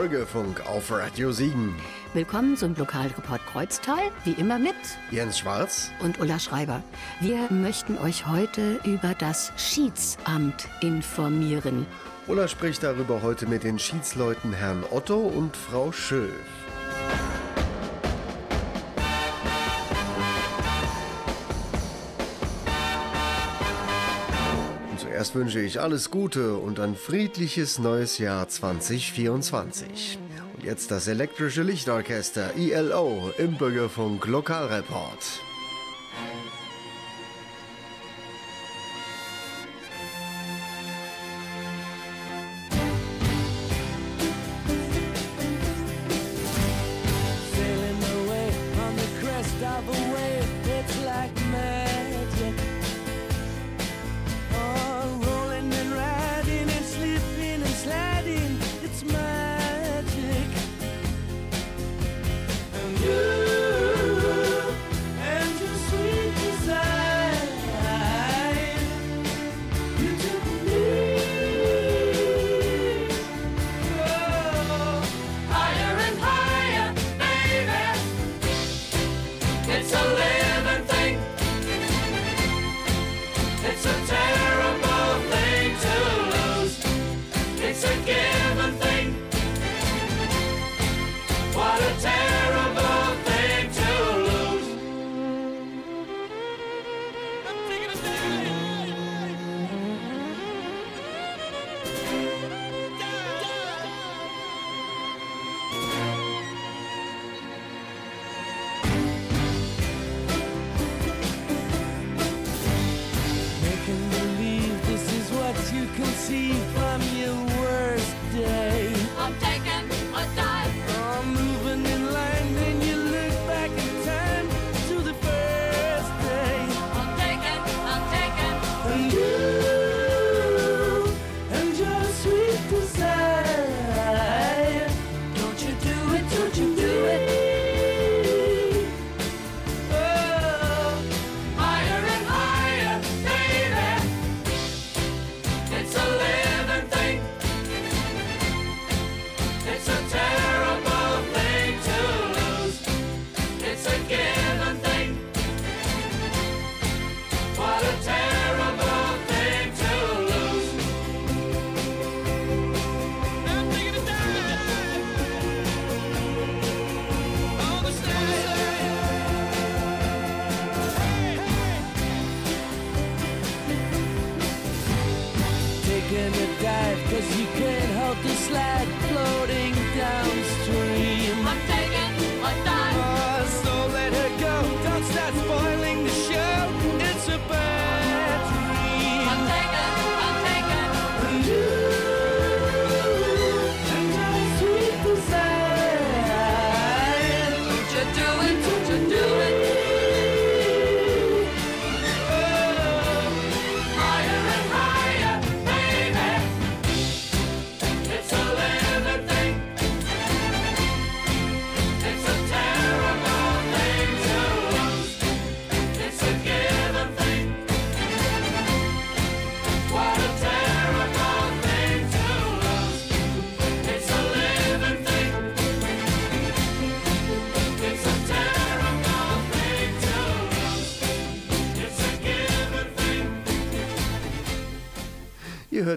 Bürgerfunk auf Radio Siegen. Willkommen zum Lokalreport Kreuztal, wie immer mit Jens Schwarz und Ulla Schreiber. Wir möchten euch heute über das Schiedsamt informieren. Ulla spricht darüber heute mit den Schiedsleuten Herrn Otto und Frau Schöf. Zuerst wünsche ich alles Gute und ein friedliches neues Jahr 2024. Und jetzt das elektrische Lichtorchester ILO im Bürgerfunk Lokalreport.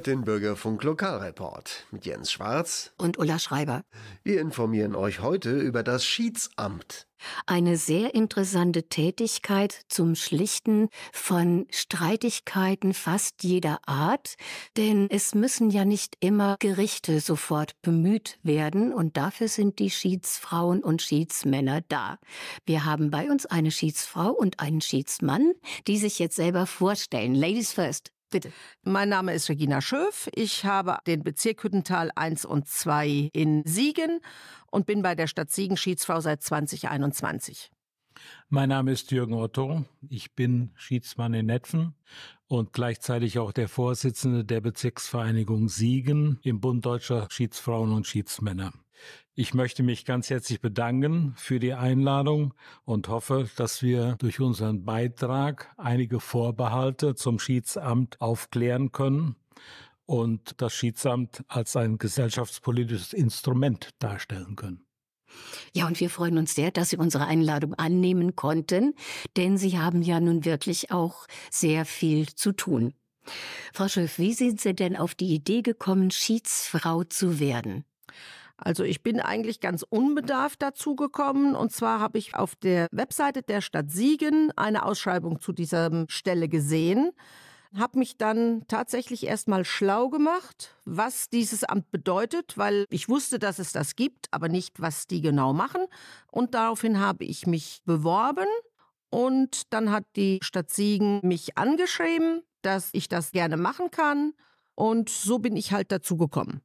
Hört den Bürgerfunk Lokalreport mit Jens Schwarz und Ulla Schreiber. Wir informieren euch heute über das Schiedsamt. Eine sehr interessante Tätigkeit zum Schlichten von Streitigkeiten fast jeder Art, denn es müssen ja nicht immer Gerichte sofort bemüht werden und dafür sind die Schiedsfrauen und Schiedsmänner da. Wir haben bei uns eine Schiedsfrau und einen Schiedsmann, die sich jetzt selber vorstellen. Ladies first. Bitte. Mein Name ist Regina Schöf. Ich habe den Bezirk Hüttental 1 und 2 in Siegen und bin bei der Stadt Siegen Schiedsfrau seit 2021. Mein Name ist Jürgen Otto. Ich bin Schiedsmann in Netfen und gleichzeitig auch der Vorsitzende der Bezirksvereinigung Siegen im Bund Deutscher Schiedsfrauen und Schiedsmänner. Ich möchte mich ganz herzlich bedanken für die Einladung und hoffe, dass wir durch unseren Beitrag einige Vorbehalte zum Schiedsamt aufklären können und das Schiedsamt als ein gesellschaftspolitisches Instrument darstellen können. Ja, und wir freuen uns sehr, dass Sie unsere Einladung annehmen konnten, denn Sie haben ja nun wirklich auch sehr viel zu tun. Frau Schöff, wie sind Sie denn auf die Idee gekommen, Schiedsfrau zu werden? Also ich bin eigentlich ganz unbedarft dazu gekommen. Und zwar habe ich auf der Webseite der Stadt Siegen eine Ausschreibung zu dieser Stelle gesehen habe mich dann tatsächlich erstmal schlau gemacht, was dieses Amt bedeutet, weil ich wusste, dass es das gibt, aber nicht, was die genau machen. Und daraufhin habe ich mich beworben und dann hat die Stadt Siegen mich angeschrieben, dass ich das gerne machen kann. Und so bin ich halt dazu gekommen.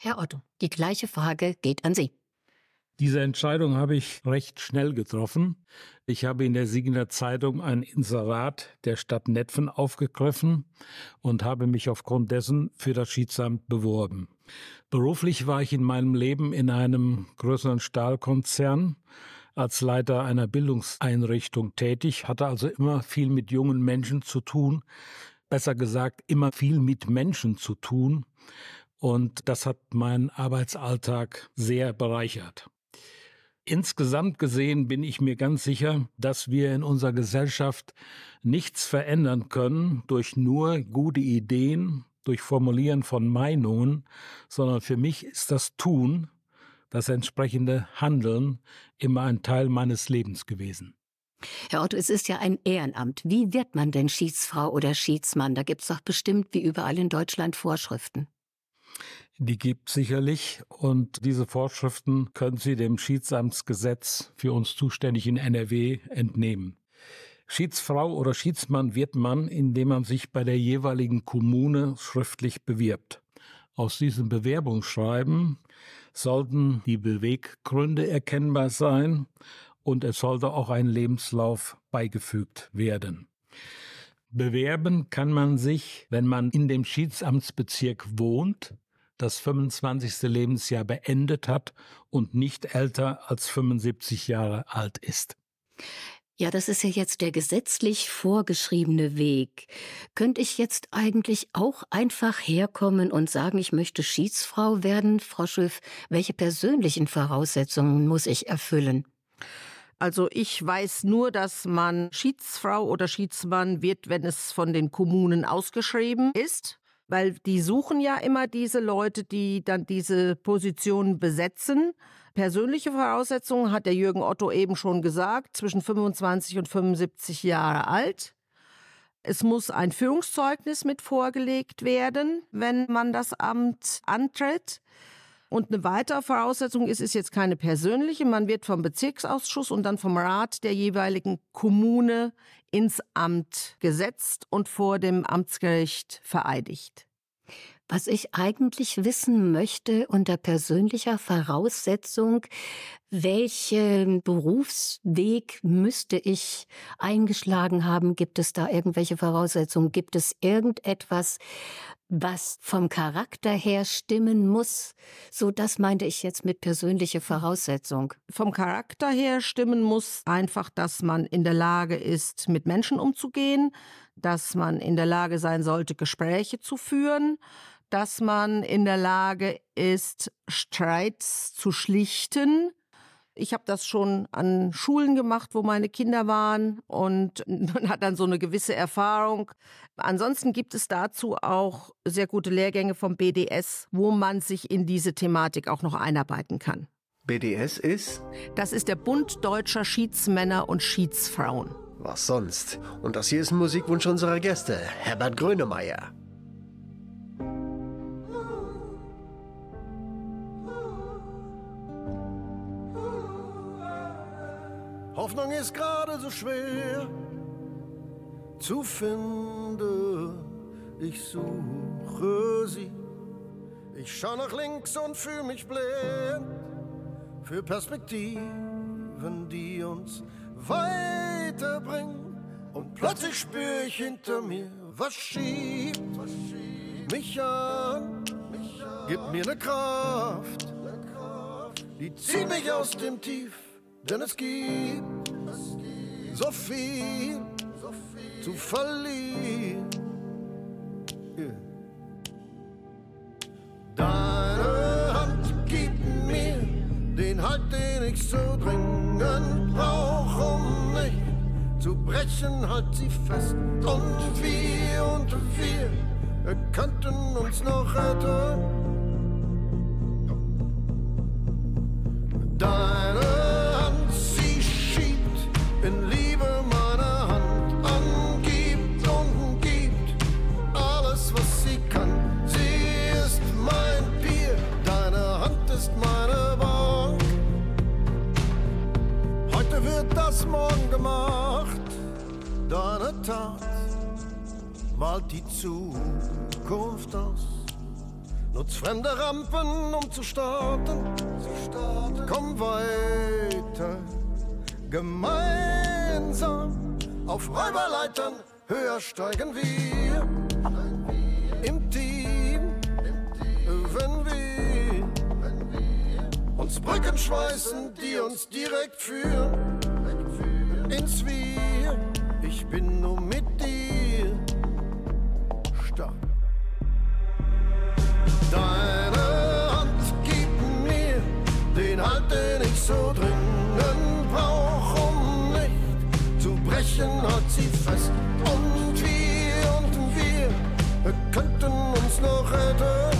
Herr Otto, die gleiche Frage geht an Sie. Diese Entscheidung habe ich recht schnell getroffen. Ich habe in der Siegener Zeitung ein Inserat der Stadt Netfen aufgegriffen und habe mich aufgrund dessen für das Schiedsamt beworben. Beruflich war ich in meinem Leben in einem größeren Stahlkonzern als Leiter einer Bildungseinrichtung tätig, hatte also immer viel mit jungen Menschen zu tun, besser gesagt immer viel mit Menschen zu tun. Und das hat meinen Arbeitsalltag sehr bereichert. Insgesamt gesehen bin ich mir ganz sicher, dass wir in unserer Gesellschaft nichts verändern können durch nur gute Ideen, durch Formulieren von Meinungen, sondern für mich ist das Tun, das entsprechende Handeln immer ein Teil meines Lebens gewesen. Herr Otto, es ist ja ein Ehrenamt. Wie wird man denn Schiedsfrau oder Schiedsmann? Da gibt es doch bestimmt wie überall in Deutschland Vorschriften. Die gibt sicherlich und diese Vorschriften können Sie dem Schiedsamtsgesetz für uns zuständig in NRW entnehmen. Schiedsfrau oder Schiedsmann wird man, indem man sich bei der jeweiligen Kommune schriftlich bewirbt. Aus diesem Bewerbungsschreiben sollten die Beweggründe erkennbar sein und es sollte auch ein Lebenslauf beigefügt werden. Bewerben kann man sich, wenn man in dem Schiedsamtsbezirk wohnt, das 25. Lebensjahr beendet hat und nicht älter als 75 Jahre alt ist. Ja, das ist ja jetzt der gesetzlich vorgeschriebene Weg. Könnte ich jetzt eigentlich auch einfach herkommen und sagen, ich möchte Schiedsfrau werden? Frau Schöff, welche persönlichen Voraussetzungen muss ich erfüllen? Also ich weiß nur, dass man Schiedsfrau oder Schiedsmann wird, wenn es von den Kommunen ausgeschrieben ist weil die suchen ja immer diese Leute, die dann diese Position besetzen. Persönliche Voraussetzungen hat der Jürgen Otto eben schon gesagt, zwischen 25 und 75 Jahre alt. Es muss ein Führungszeugnis mit vorgelegt werden, wenn man das Amt antritt. Und eine weitere Voraussetzung ist, ist jetzt keine persönliche. Man wird vom Bezirksausschuss und dann vom Rat der jeweiligen Kommune ins Amt gesetzt und vor dem Amtsgericht vereidigt. Was ich eigentlich wissen möchte unter persönlicher Voraussetzung, welchen Berufsweg müsste ich eingeschlagen haben? Gibt es da irgendwelche Voraussetzungen? Gibt es irgendetwas, was vom Charakter her stimmen muss. So, das meinte ich jetzt mit persönliche Voraussetzung. Vom Charakter her stimmen muss einfach, dass man in der Lage ist, mit Menschen umzugehen, dass man in der Lage sein sollte, Gespräche zu führen, dass man in der Lage ist, Streits zu schlichten, ich habe das schon an Schulen gemacht, wo meine Kinder waren und man hat dann so eine gewisse Erfahrung. Ansonsten gibt es dazu auch sehr gute Lehrgänge vom BDS, wo man sich in diese Thematik auch noch einarbeiten kann. BDS ist? Das ist der Bund deutscher Schiedsmänner und Schiedsfrauen. Was sonst? Und das hier ist ein Musikwunsch unserer Gäste, Herbert Grönemeyer. Hoffnung ist gerade so schwer zu finden. Ich suche sie. Ich schau nach links und fühle mich blind für Perspektiven, die uns weiterbringen. Und plötzlich spüre ich hinter mir, was schiebt, mich an. Gib mir eine Kraft, die zieht mich aus dem Tief denn es gibt so viel zu verlieren. Deine Hand gibt mir den Halt, den ich so dringend brauche, um mich zu brechen. Halt sie fest und wir und wir könnten uns noch retten. gemacht, deine Tat malt die Zukunft aus. Nutz fremde Rampen, um zu starten. Zu starten. Komm weiter, gemeinsam auf Räuberleitern höher steigen wir. Im Team, wenn wir uns Brücken schweißen, die uns direkt führen bin's wir, ich bin nur mit dir. Stopp. Deine Hand gibt mir den Halt, den ich so dringend brauch, um nicht zu brechen, hat sie fest. Und wir und wir, wir könnten uns noch retten.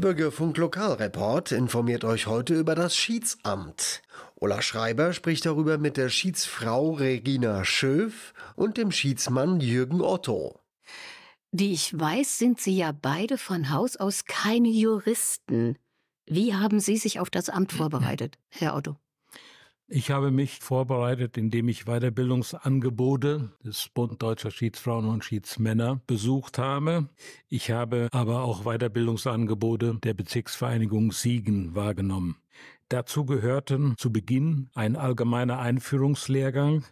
Bürgerfunk Lokalreport informiert euch heute über das Schiedsamt. Ulla Schreiber spricht darüber mit der Schiedsfrau Regina Schöf und dem Schiedsmann Jürgen Otto. Die ich weiß, sind Sie ja beide von Haus aus keine Juristen. Wie haben Sie sich auf das Amt vorbereitet, Herr Otto? Ich habe mich vorbereitet, indem ich Weiterbildungsangebote des Bund Deutscher Schiedsfrauen und Schiedsmänner besucht habe. Ich habe aber auch Weiterbildungsangebote der Bezirksvereinigung Siegen wahrgenommen. Dazu gehörten zu Beginn ein allgemeiner Einführungslehrgang,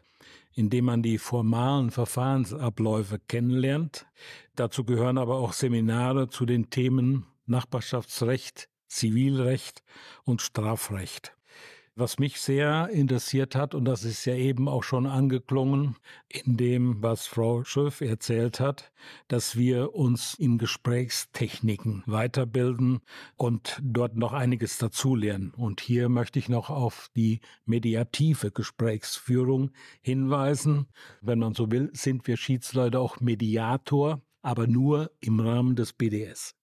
in dem man die formalen Verfahrensabläufe kennenlernt. Dazu gehören aber auch Seminare zu den Themen Nachbarschaftsrecht, Zivilrecht und Strafrecht. Was mich sehr interessiert hat, und das ist ja eben auch schon angeklungen in dem, was Frau Schöff erzählt hat, dass wir uns in Gesprächstechniken weiterbilden und dort noch einiges dazulernen. Und hier möchte ich noch auf die mediative Gesprächsführung hinweisen. Wenn man so will, sind wir Schiedsleute auch Mediator, aber nur im Rahmen des BDS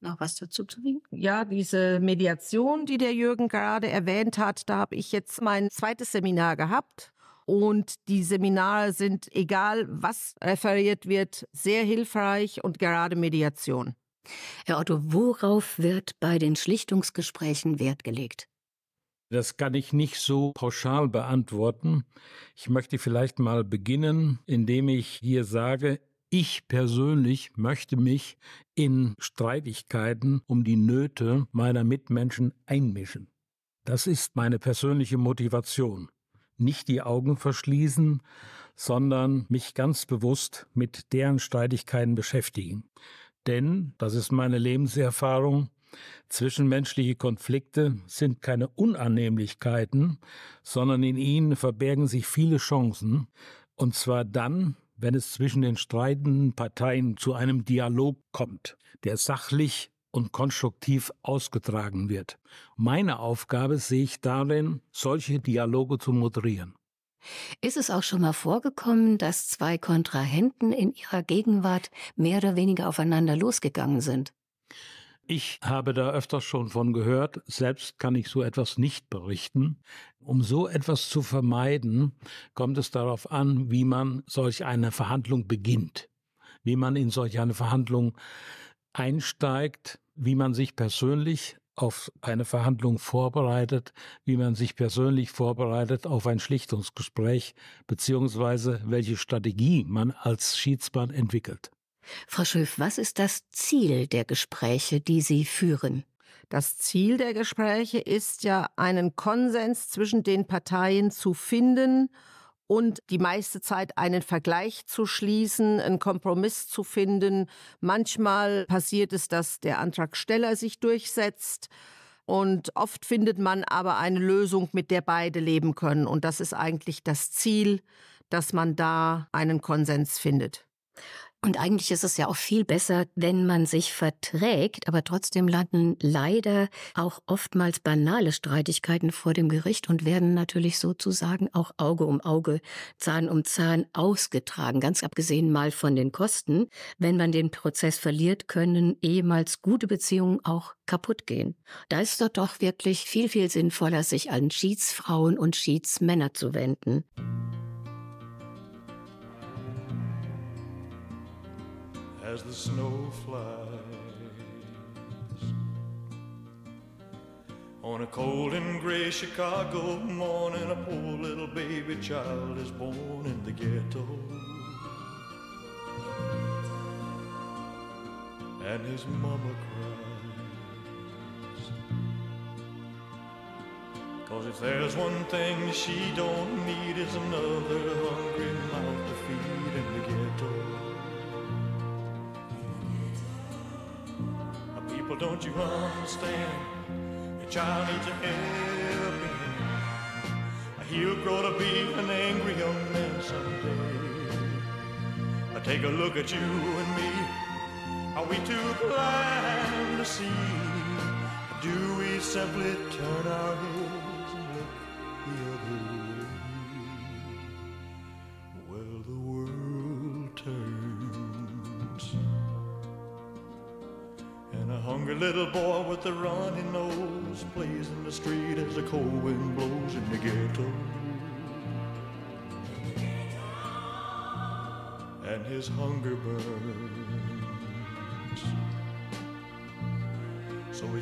noch was dazu zu wiegen? Ja, diese Mediation, die der Jürgen gerade erwähnt hat, da habe ich jetzt mein zweites Seminar gehabt. Und die Seminare sind, egal was referiert wird, sehr hilfreich und gerade Mediation. Herr Otto, worauf wird bei den Schlichtungsgesprächen Wert gelegt? Das kann ich nicht so pauschal beantworten. Ich möchte vielleicht mal beginnen, indem ich hier sage, ich persönlich möchte mich in Streitigkeiten um die Nöte meiner Mitmenschen einmischen. Das ist meine persönliche Motivation. Nicht die Augen verschließen, sondern mich ganz bewusst mit deren Streitigkeiten beschäftigen. Denn, das ist meine Lebenserfahrung, Zwischenmenschliche Konflikte sind keine Unannehmlichkeiten, sondern in ihnen verbergen sich viele Chancen, und zwar dann, wenn es zwischen den streitenden Parteien zu einem Dialog kommt, der sachlich und konstruktiv ausgetragen wird. Meine Aufgabe sehe ich darin, solche Dialoge zu moderieren. Ist es auch schon mal vorgekommen, dass zwei Kontrahenten in ihrer Gegenwart mehr oder weniger aufeinander losgegangen sind? Ich habe da öfters schon von gehört, selbst kann ich so etwas nicht berichten. Um so etwas zu vermeiden, kommt es darauf an, wie man solch eine Verhandlung beginnt, wie man in solch eine Verhandlung einsteigt, wie man sich persönlich auf eine Verhandlung vorbereitet, wie man sich persönlich vorbereitet auf ein Schlichtungsgespräch, beziehungsweise welche Strategie man als Schiedsmann entwickelt. Frau Schöff, was ist das Ziel der Gespräche, die Sie führen? Das Ziel der Gespräche ist ja, einen Konsens zwischen den Parteien zu finden und die meiste Zeit einen Vergleich zu schließen, einen Kompromiss zu finden. Manchmal passiert es, dass der Antragsteller sich durchsetzt. Und oft findet man aber eine Lösung, mit der beide leben können. Und das ist eigentlich das Ziel, dass man da einen Konsens findet. Und eigentlich ist es ja auch viel besser, wenn man sich verträgt, aber trotzdem landen leider auch oftmals banale Streitigkeiten vor dem Gericht und werden natürlich sozusagen auch Auge um Auge, Zahn um Zahn ausgetragen. Ganz abgesehen mal von den Kosten. Wenn man den Prozess verliert, können ehemals gute Beziehungen auch kaputt gehen. Da ist es doch wirklich viel, viel sinnvoller, sich an Schiedsfrauen und Schiedsmänner zu wenden. As the snow flies. On a cold and gray Chicago morning, a poor little baby child is born in the ghetto. And his mama cries. Cause if there's one thing she don't need is another hungry mouth to feed don't you understand? Your child needs a helping hand. He'll grow to be an angry young man someday. Take a look at you and me. Are we too blind to see? Do we simply turn our heads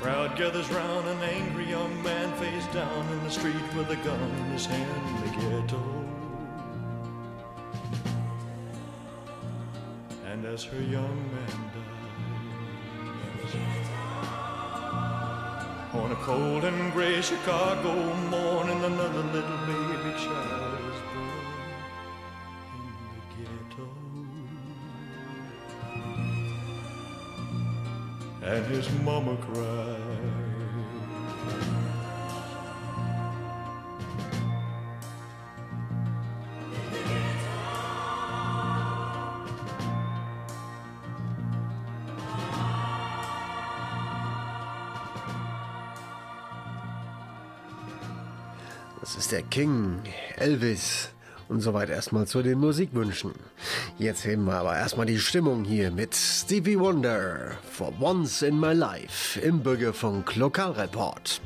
crowd gathers round, an angry young man face down in the street with a gun in his hand in the ghetto. And as her young man dies, on a cold and gray Chicago morning, another little baby child And his mama. Das ist der King, Elvis und soweit erstmal zu den Musikwünschen. Jetzt heben wir aber erstmal die Stimmung hier mit Stevie Wonder for Once in My Life im Bürgerfunk Lokalreport.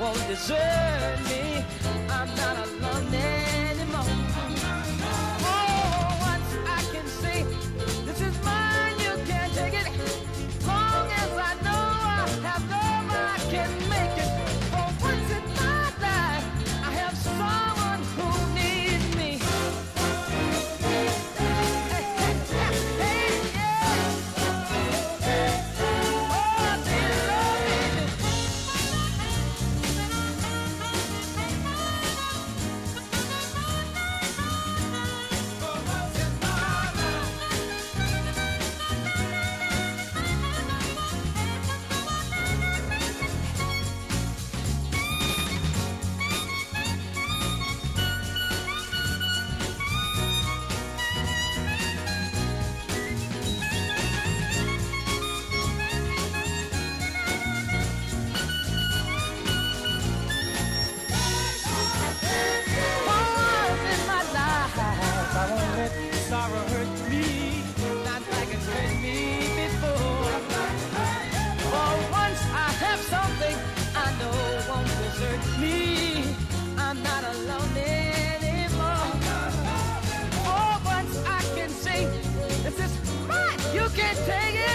Won't desert me. I'm not alone me. I'm not alone anymore. Once I can you can't take it.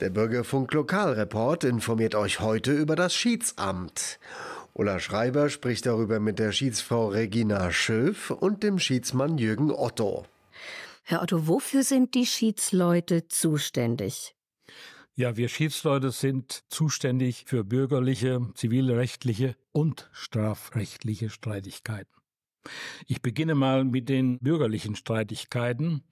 Der Bürgerfunk Lokalreport informiert euch heute über das Schiedsamt. Ulla Schreiber spricht darüber mit der Schiedsfrau Regina Schöf und dem Schiedsmann Jürgen Otto. Herr Otto, wofür sind die Schiedsleute zuständig? Ja, wir Schiedsleute sind zuständig für bürgerliche, zivilrechtliche und strafrechtliche Streitigkeiten. Ich beginne mal mit den bürgerlichen Streitigkeiten.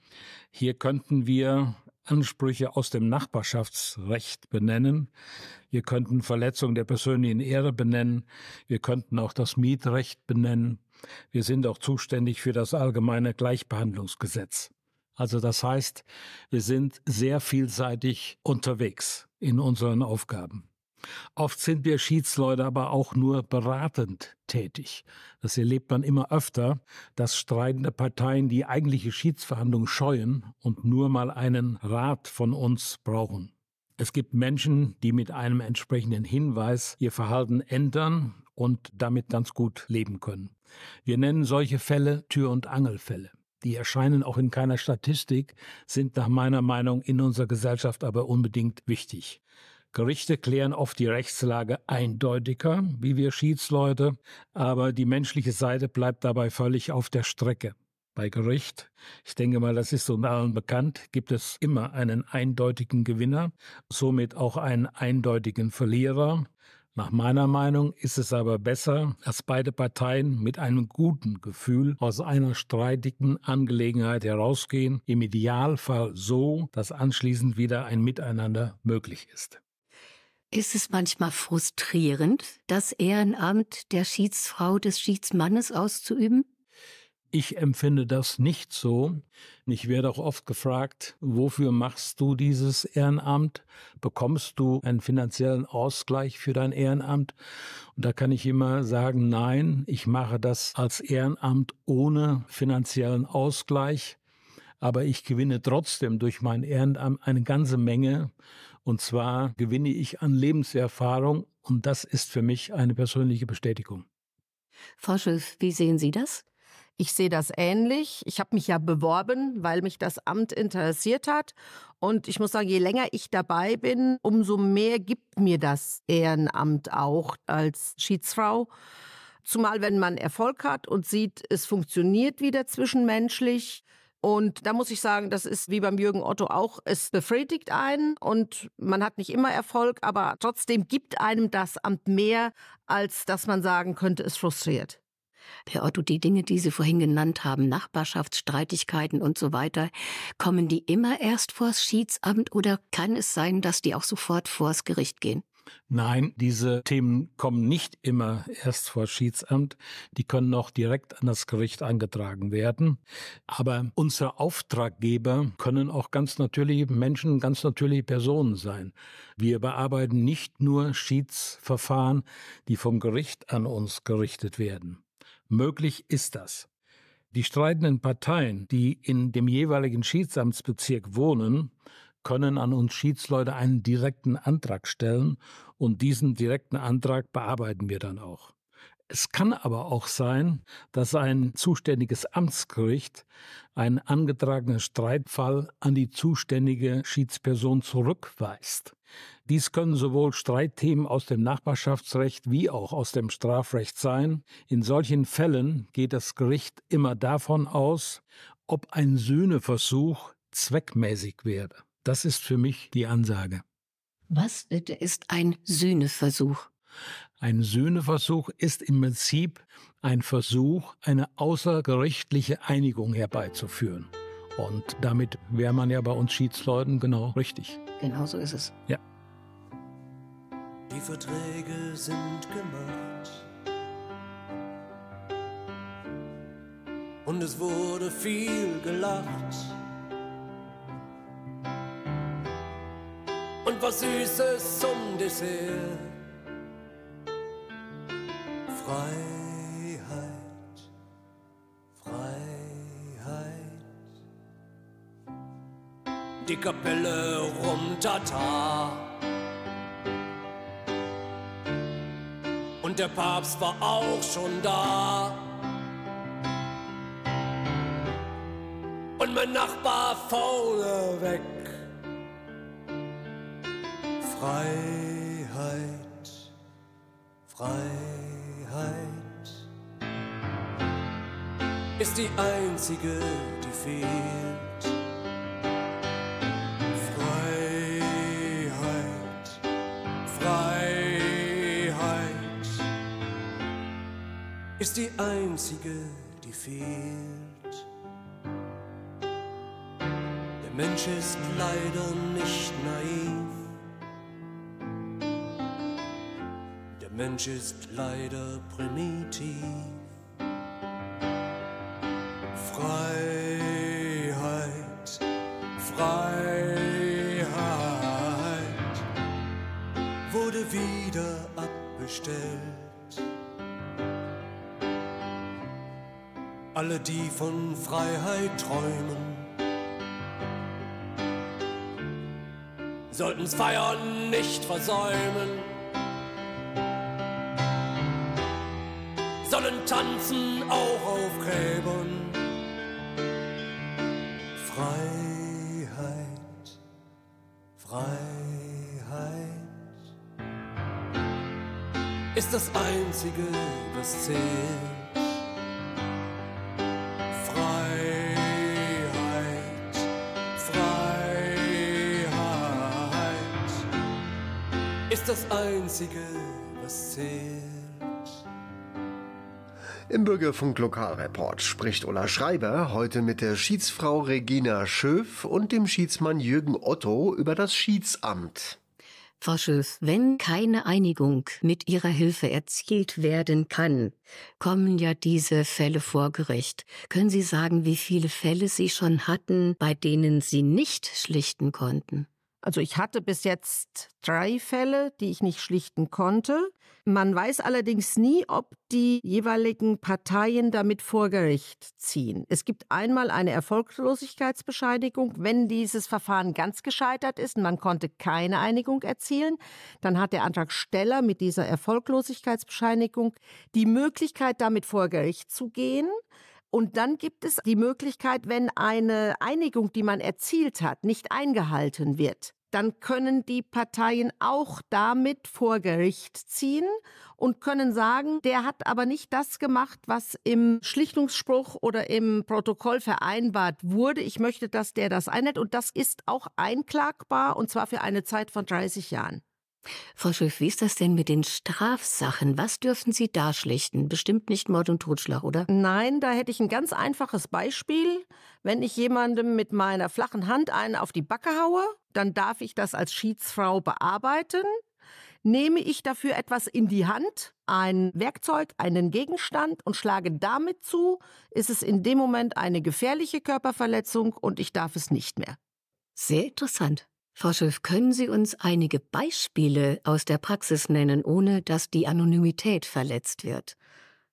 Hier könnten wir Ansprüche aus dem Nachbarschaftsrecht benennen. Wir könnten Verletzung der persönlichen Ehre benennen. Wir könnten auch das Mietrecht benennen. Wir sind auch zuständig für das allgemeine Gleichbehandlungsgesetz. Also das heißt, wir sind sehr vielseitig unterwegs in unseren Aufgaben. Oft sind wir Schiedsleute aber auch nur beratend tätig. Das erlebt man immer öfter, dass streitende Parteien die eigentliche Schiedsverhandlung scheuen und nur mal einen Rat von uns brauchen. Es gibt Menschen, die mit einem entsprechenden Hinweis ihr Verhalten ändern und damit ganz gut leben können. Wir nennen solche Fälle Tür- und Angelfälle. Die erscheinen auch in keiner Statistik, sind nach meiner Meinung in unserer Gesellschaft aber unbedingt wichtig. Gerichte klären oft die Rechtslage eindeutiger, wie wir Schiedsleute, aber die menschliche Seite bleibt dabei völlig auf der Strecke. Bei Gericht, ich denke mal, das ist uns allen bekannt, gibt es immer einen eindeutigen Gewinner, somit auch einen eindeutigen Verlierer. Nach meiner Meinung ist es aber besser, dass beide Parteien mit einem guten Gefühl aus einer streitigen Angelegenheit herausgehen, im Idealfall so, dass anschließend wieder ein Miteinander möglich ist. Ist es manchmal frustrierend, das Ehrenamt der Schiedsfrau des Schiedsmannes auszuüben? Ich empfinde das nicht so. Ich werde auch oft gefragt, wofür machst du dieses Ehrenamt? Bekommst du einen finanziellen Ausgleich für dein Ehrenamt? Und da kann ich immer sagen, nein, ich mache das als Ehrenamt ohne finanziellen Ausgleich. Aber ich gewinne trotzdem durch mein Ehrenamt eine ganze Menge. Und zwar gewinne ich an Lebenserfahrung. Und das ist für mich eine persönliche Bestätigung. Frau Schulz, wie sehen Sie das? Ich sehe das ähnlich. Ich habe mich ja beworben, weil mich das Amt interessiert hat. Und ich muss sagen, je länger ich dabei bin, umso mehr gibt mir das Ehrenamt auch als Schiedsfrau. Zumal wenn man Erfolg hat und sieht, es funktioniert wieder zwischenmenschlich. Und da muss ich sagen, das ist wie beim Jürgen Otto auch, es befriedigt einen und man hat nicht immer Erfolg, aber trotzdem gibt einem das Amt mehr, als dass man sagen könnte, es frustriert. Herr Otto, die Dinge, die Sie vorhin genannt haben, Nachbarschaftsstreitigkeiten und so weiter, kommen die immer erst vors Schiedsamt oder kann es sein, dass die auch sofort vors Gericht gehen? Nein, diese Themen kommen nicht immer erst vor Schiedsamt, die können auch direkt an das Gericht angetragen werden. Aber unsere Auftraggeber können auch ganz natürliche Menschen, ganz natürliche Personen sein. Wir bearbeiten nicht nur Schiedsverfahren, die vom Gericht an uns gerichtet werden. Möglich ist das. Die streitenden Parteien, die in dem jeweiligen Schiedsamtsbezirk wohnen, können an uns Schiedsleute einen direkten Antrag stellen und diesen direkten Antrag bearbeiten wir dann auch. Es kann aber auch sein, dass ein zuständiges Amtsgericht einen angetragenen Streitfall an die zuständige Schiedsperson zurückweist. Dies können sowohl Streitthemen aus dem Nachbarschaftsrecht wie auch aus dem Strafrecht sein. In solchen Fällen geht das Gericht immer davon aus, ob ein Sühneversuch zweckmäßig wäre. Das ist für mich die Ansage. Was bitte ist ein Sühneversuch? Ein Sühneversuch ist im Prinzip ein Versuch, eine außergerichtliche Einigung herbeizuführen. Und damit wäre man ja bei uns Schiedsleuten genau richtig. Genau so ist es. Ja. Die Verträge sind gemacht. Und es wurde viel gelacht. Was Süßes zum Dessert. Freiheit, Freiheit. Die Kapelle rumtata. Und der Papst war auch schon da. Und mein Nachbar faule weg. Freiheit, Freiheit ist die einzige, die fehlt. Freiheit, Freiheit ist die einzige, die fehlt. Der Mensch ist leider nicht naiv. Mensch ist leider primitiv. Freiheit, Freiheit wurde wieder abbestellt. Alle, die von Freiheit träumen, sollten's feiern, nicht versäumen. Gräbern. Freiheit, Freiheit ist das Einzige, was zählt. Freiheit, Freiheit ist das Einzige, was zählt. Im Bürgerfunk Lokalreport spricht Ulla Schreiber heute mit der Schiedsfrau Regina Schöff und dem Schiedsmann Jürgen Otto über das Schiedsamt. Frau Schöff, wenn keine Einigung mit Ihrer Hilfe erzielt werden kann, kommen ja diese Fälle vor Gericht. Können Sie sagen, wie viele Fälle Sie schon hatten, bei denen Sie nicht schlichten konnten? Also ich hatte bis jetzt drei Fälle, die ich nicht schlichten konnte. Man weiß allerdings nie, ob die jeweiligen Parteien damit vor Gericht ziehen. Es gibt einmal eine Erfolglosigkeitsbescheinigung, wenn dieses Verfahren ganz gescheitert ist und man konnte keine Einigung erzielen, dann hat der Antragsteller mit dieser Erfolglosigkeitsbescheinigung die Möglichkeit, damit vor Gericht zu gehen. Und dann gibt es die Möglichkeit, wenn eine Einigung, die man erzielt hat, nicht eingehalten wird, dann können die Parteien auch damit vor Gericht ziehen und können sagen, der hat aber nicht das gemacht, was im Schlichtungsspruch oder im Protokoll vereinbart wurde. Ich möchte, dass der das einhält und das ist auch einklagbar und zwar für eine Zeit von 30 Jahren. Frau Schöff, wie ist das denn mit den Strafsachen? Was dürfen Sie da schlichten? Bestimmt nicht Mord und Totschlag, oder? Nein, da hätte ich ein ganz einfaches Beispiel. Wenn ich jemandem mit meiner flachen Hand einen auf die Backe haue, dann darf ich das als Schiedsfrau bearbeiten. Nehme ich dafür etwas in die Hand, ein Werkzeug, einen Gegenstand und schlage damit zu, ist es in dem Moment eine gefährliche Körperverletzung und ich darf es nicht mehr. Sehr interessant. Frau Schöff, können Sie uns einige Beispiele aus der Praxis nennen, ohne dass die Anonymität verletzt wird?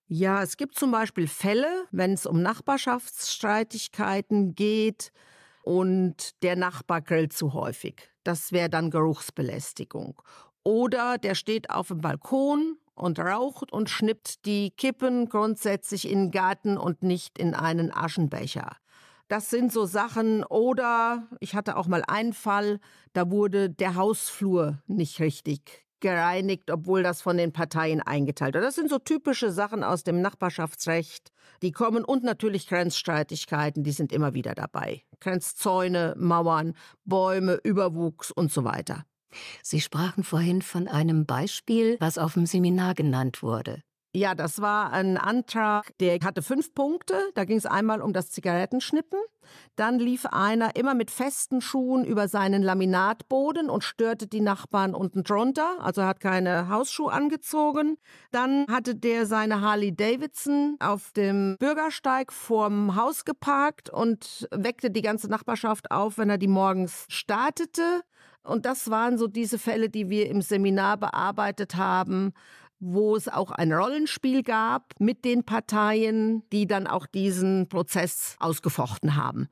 Ja, es gibt zum Beispiel Fälle, wenn es um Nachbarschaftsstreitigkeiten geht und der Nachbar grillt zu häufig. Das wäre dann Geruchsbelästigung. Oder der steht auf dem Balkon und raucht und schnippt die Kippen grundsätzlich in den Garten und nicht in einen Aschenbecher. Das sind so Sachen. Oder ich hatte auch mal einen Fall, da wurde der Hausflur nicht richtig gereinigt, obwohl das von den Parteien eingeteilt wird. Das sind so typische Sachen aus dem Nachbarschaftsrecht, die kommen und natürlich Grenzstreitigkeiten, die sind immer wieder dabei. Grenzzäune, Mauern, Bäume, Überwuchs und so weiter. Sie sprachen vorhin von einem Beispiel, was auf dem Seminar genannt wurde. Ja, das war ein Antrag, der hatte fünf Punkte. Da ging es einmal um das Zigarettenschnippen. Dann lief einer immer mit festen Schuhen über seinen Laminatboden und störte die Nachbarn unten drunter. Also er hat keine Hausschuhe angezogen. Dann hatte der seine Harley Davidson auf dem Bürgersteig vorm Haus geparkt und weckte die ganze Nachbarschaft auf, wenn er die morgens startete. Und das waren so diese Fälle, die wir im Seminar bearbeitet haben wo es auch ein Rollenspiel gab mit den Parteien, die dann auch diesen Prozess ausgefochten haben.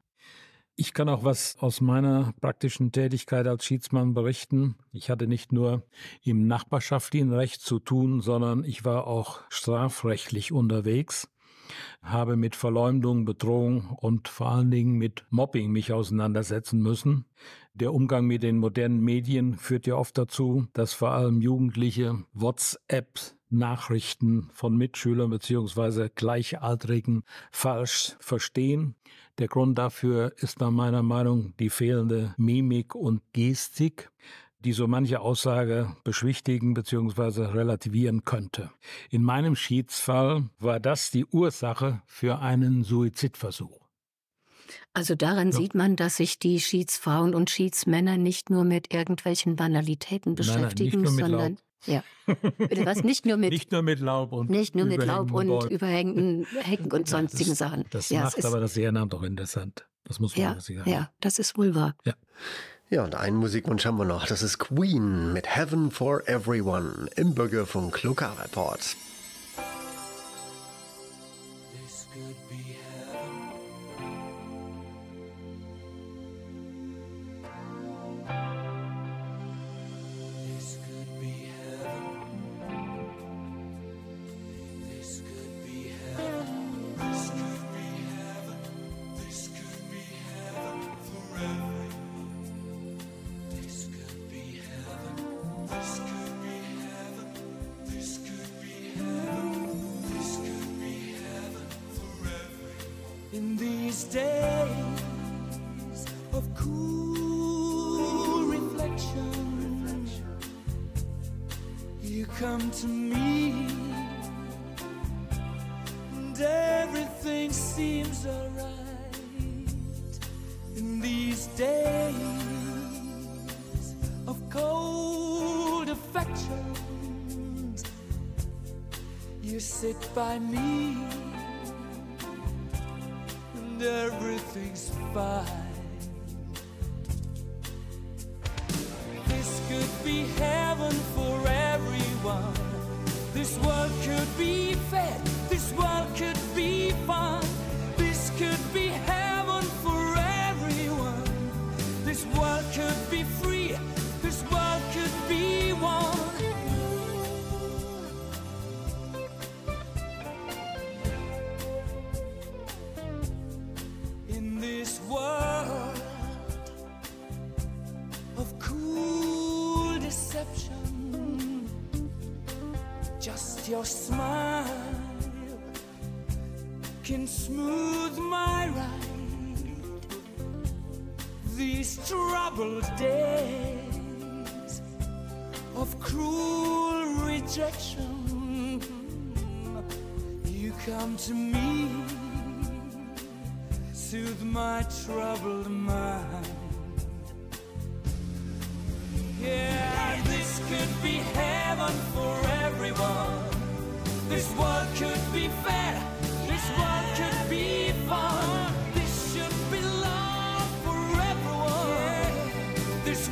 Ich kann auch was aus meiner praktischen Tätigkeit als Schiedsmann berichten. Ich hatte nicht nur im nachbarschaftlichen Recht zu tun, sondern ich war auch strafrechtlich unterwegs, habe mit Verleumdung, Bedrohung und vor allen Dingen mit Mobbing mich auseinandersetzen müssen. Der Umgang mit den modernen Medien führt ja oft dazu, dass vor allem Jugendliche WhatsApp Nachrichten von Mitschülern beziehungsweise Gleichaltrigen falsch verstehen. Der Grund dafür ist nach meiner Meinung die fehlende Mimik und Gestik die so manche Aussage beschwichtigen bzw. relativieren könnte. In meinem Schiedsfall war das die Ursache für einen Suizidversuch. Also daran ja. sieht man, dass sich die Schiedsfrauen und Schiedsmänner nicht nur mit irgendwelchen Banalitäten beschäftigen, nein, nein, sondern ja. Was? Nicht nur mit, nicht nur mit Laub und Nicht nur mit Laub und, überhängenden Hecken und sonstigen ja, das, Sachen. Das ja, macht aber das Ehrenamt doch interessant. Das muss man ja, sagen. Ja, das ist wohl wahr. Ja. ja, und einen Musikwunsch haben wir noch. Das ist Queen mit Heaven for Everyone im Bürgerfunk Lokal Report. of cool reflection. You come to me, and everything seems alright in these days of cold affection. You sit by me, and everything's fine.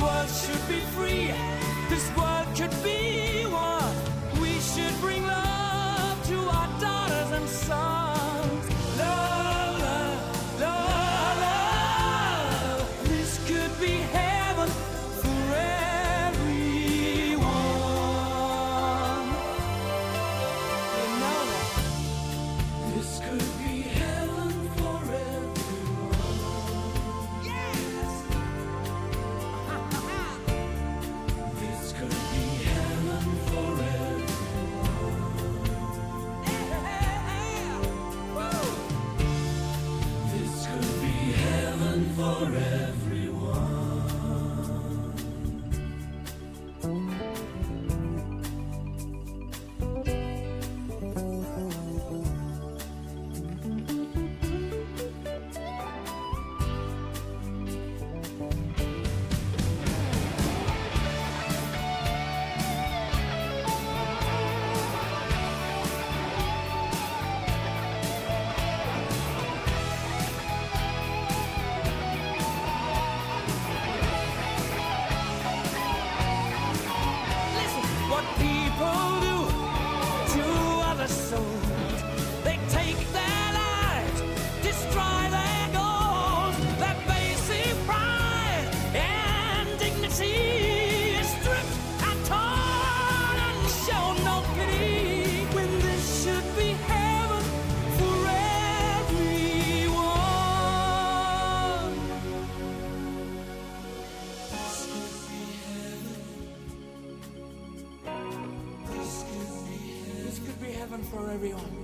world should be free. This world could be one. We should bring love to our daughters and sons. carry on.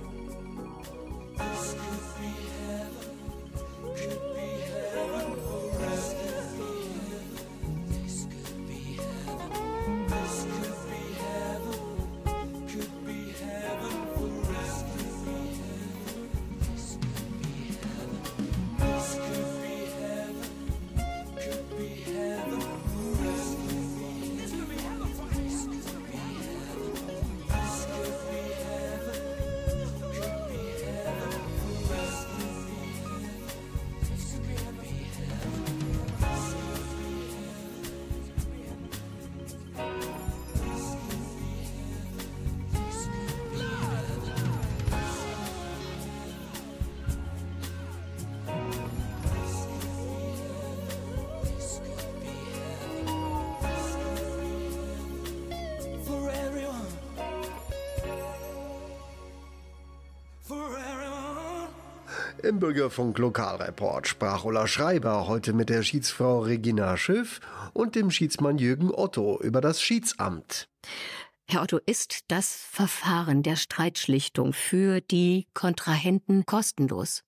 Lokalreport sprach Ulla Schreiber heute mit der Schiedsfrau Regina Schiff und dem Schiedsmann Jürgen Otto über das Schiedsamt. Herr Otto, ist das Verfahren der Streitschlichtung für die Kontrahenten kostenlos?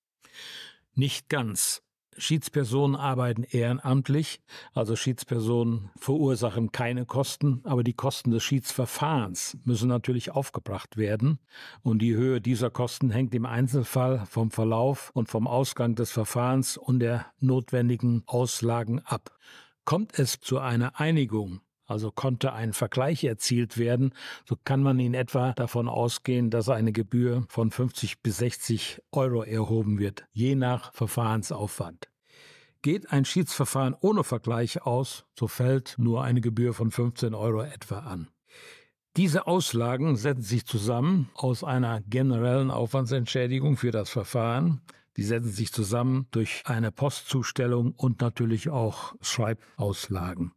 Nicht ganz. Schiedspersonen arbeiten ehrenamtlich, also Schiedspersonen verursachen keine Kosten, aber die Kosten des Schiedsverfahrens müssen natürlich aufgebracht werden und die Höhe dieser Kosten hängt im Einzelfall vom Verlauf und vom Ausgang des Verfahrens und der notwendigen Auslagen ab. Kommt es zu einer Einigung also konnte ein Vergleich erzielt werden, so kann man in etwa davon ausgehen, dass eine Gebühr von 50 bis 60 Euro erhoben wird, je nach Verfahrensaufwand. Geht ein Schiedsverfahren ohne Vergleich aus, so fällt nur eine Gebühr von 15 Euro etwa an. Diese Auslagen setzen sich zusammen aus einer generellen Aufwandsentschädigung für das Verfahren, die setzen sich zusammen durch eine Postzustellung und natürlich auch Schreibauslagen.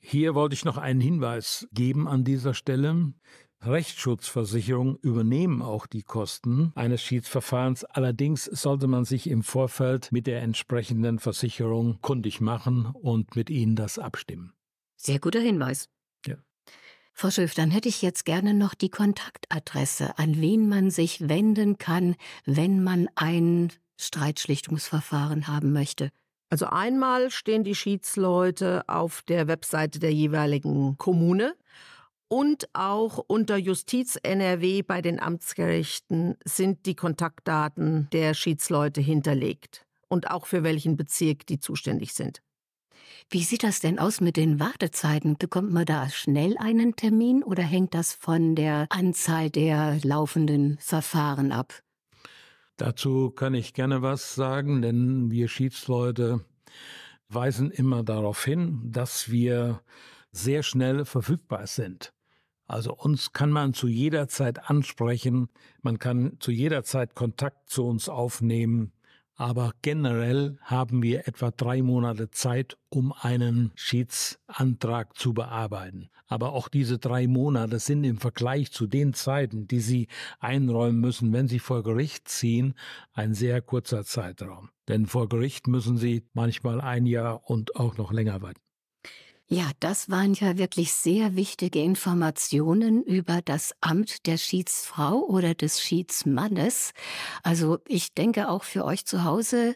Hier wollte ich noch einen Hinweis geben an dieser Stelle. Rechtsschutzversicherungen übernehmen auch die Kosten eines Schiedsverfahrens. Allerdings sollte man sich im Vorfeld mit der entsprechenden Versicherung kundig machen und mit ihnen das abstimmen. Sehr guter Hinweis. Ja. Frau Schiff, dann hätte ich jetzt gerne noch die Kontaktadresse, an wen man sich wenden kann, wenn man ein Streitschlichtungsverfahren haben möchte. Also einmal stehen die Schiedsleute auf der Webseite der jeweiligen Kommune und auch unter Justiz NRW bei den Amtsgerichten sind die Kontaktdaten der Schiedsleute hinterlegt und auch für welchen Bezirk die zuständig sind. Wie sieht das denn aus mit den Wartezeiten? Bekommt man da schnell einen Termin oder hängt das von der Anzahl der laufenden Verfahren ab? Dazu kann ich gerne was sagen, denn wir Schiedsleute weisen immer darauf hin, dass wir sehr schnell verfügbar sind. Also uns kann man zu jeder Zeit ansprechen, man kann zu jeder Zeit Kontakt zu uns aufnehmen aber generell haben wir etwa drei Monate Zeit, um einen Schiedsantrag zu bearbeiten. Aber auch diese drei Monate sind im Vergleich zu den Zeiten, die Sie einräumen müssen, wenn Sie vor Gericht ziehen, ein sehr kurzer Zeitraum. Denn vor Gericht müssen Sie manchmal ein Jahr und auch noch länger warten. Ja, das waren ja wirklich sehr wichtige Informationen über das Amt der Schiedsfrau oder des Schiedsmannes. Also ich denke auch für euch zu Hause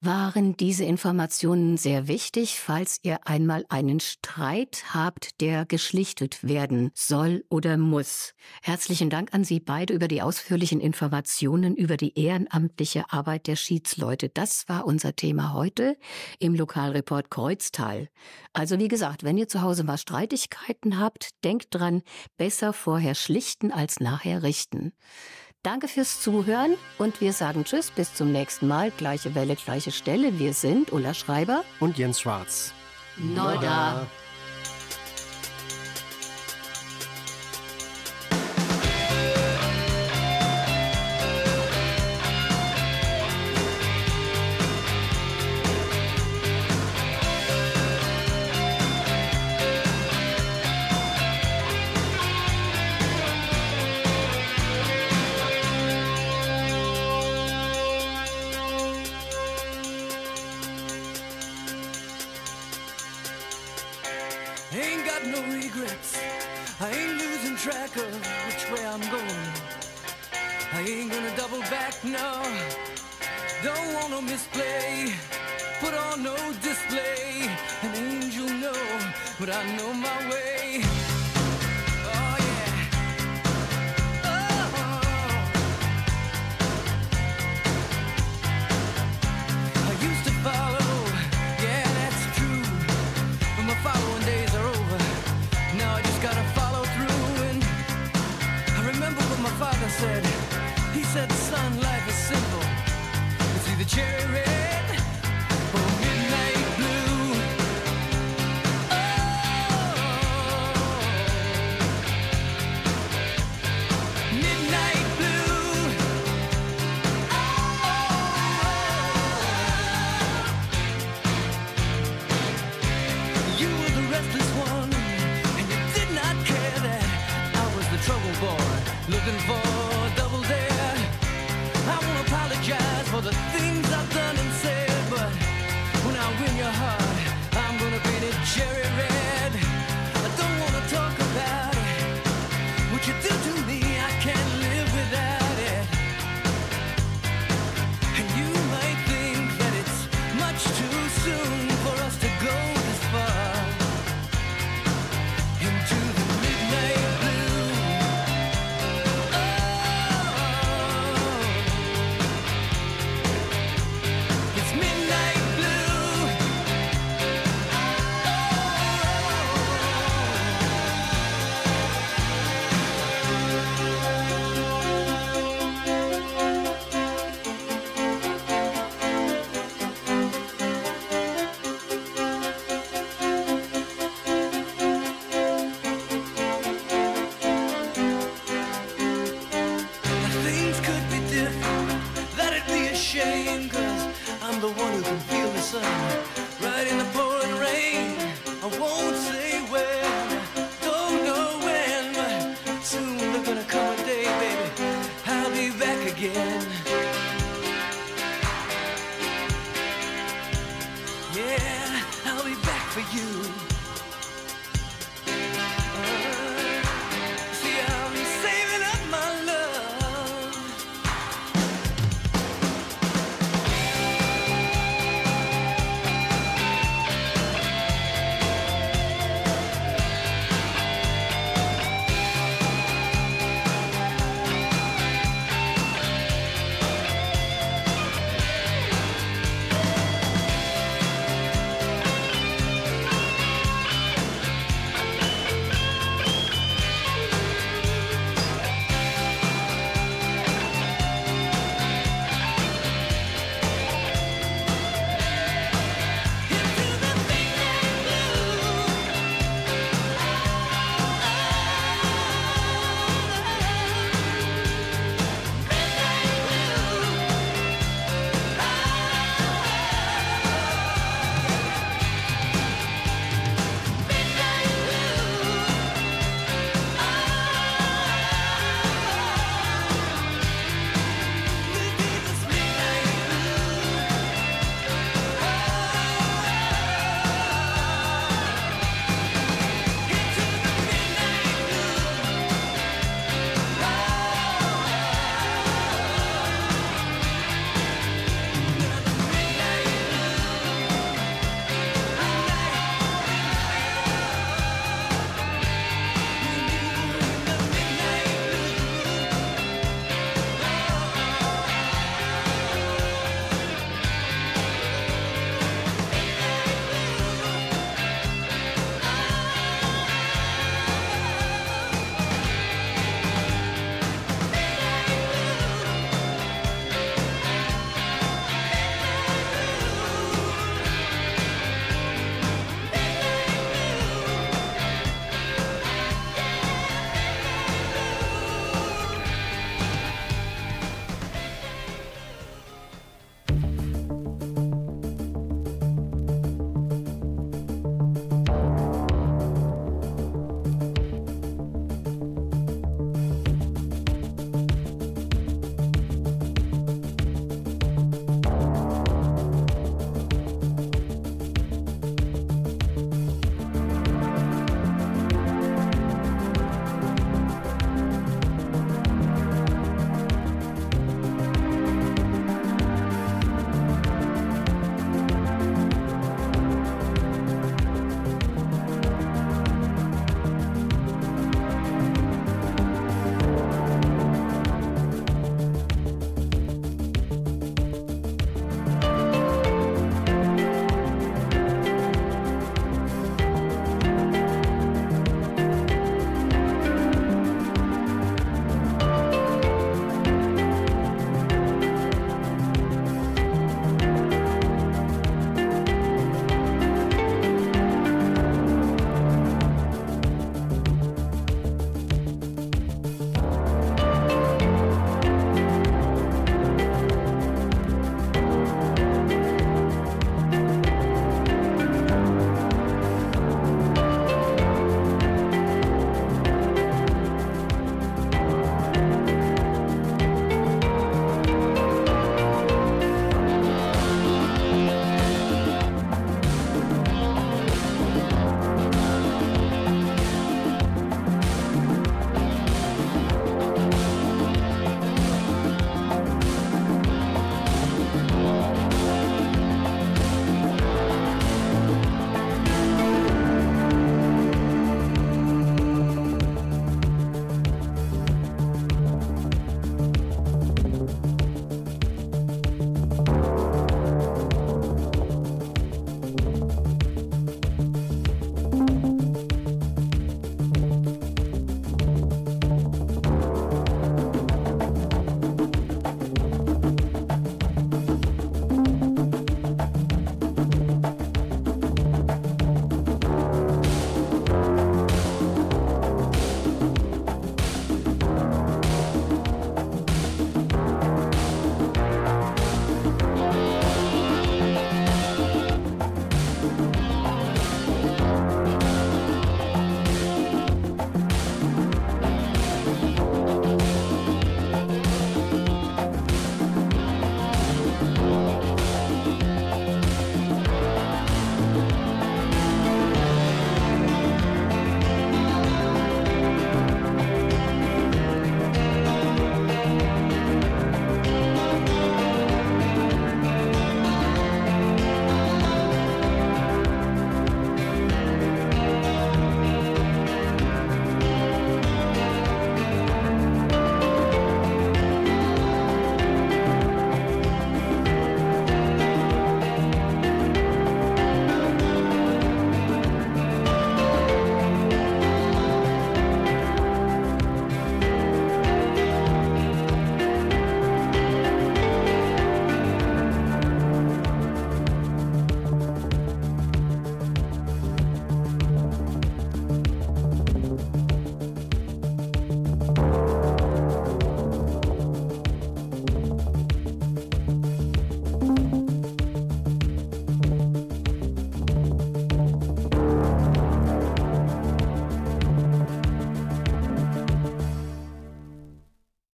waren diese Informationen sehr wichtig, falls ihr einmal einen Streit habt, der geschlichtet werden soll oder muss. Herzlichen Dank an Sie beide über die ausführlichen Informationen über die ehrenamtliche Arbeit der Schiedsleute. Das war unser Thema heute im Lokalreport Kreuztal. Also wie gesagt, wenn ihr zu Hause mal Streitigkeiten habt, denkt dran, besser vorher schlichten als nachher richten. Danke fürs Zuhören und wir sagen Tschüss, bis zum nächsten Mal. Gleiche Welle, gleiche Stelle. Wir sind Ulla Schreiber und Jens Schwarz. Noda. Track of which way I'm going. I ain't gonna double back, no. Don't wanna misplay. Put on no display. An angel, no, but I know my way. Said. He said, son, life is simple. It's either cherry red or midnight blue. Oh, midnight blue. Oh, you were the restless one, and you did not care that I was the trouble boy looking for for the things I've done and said. But when I win your heart, I'm gonna paint it cherry red.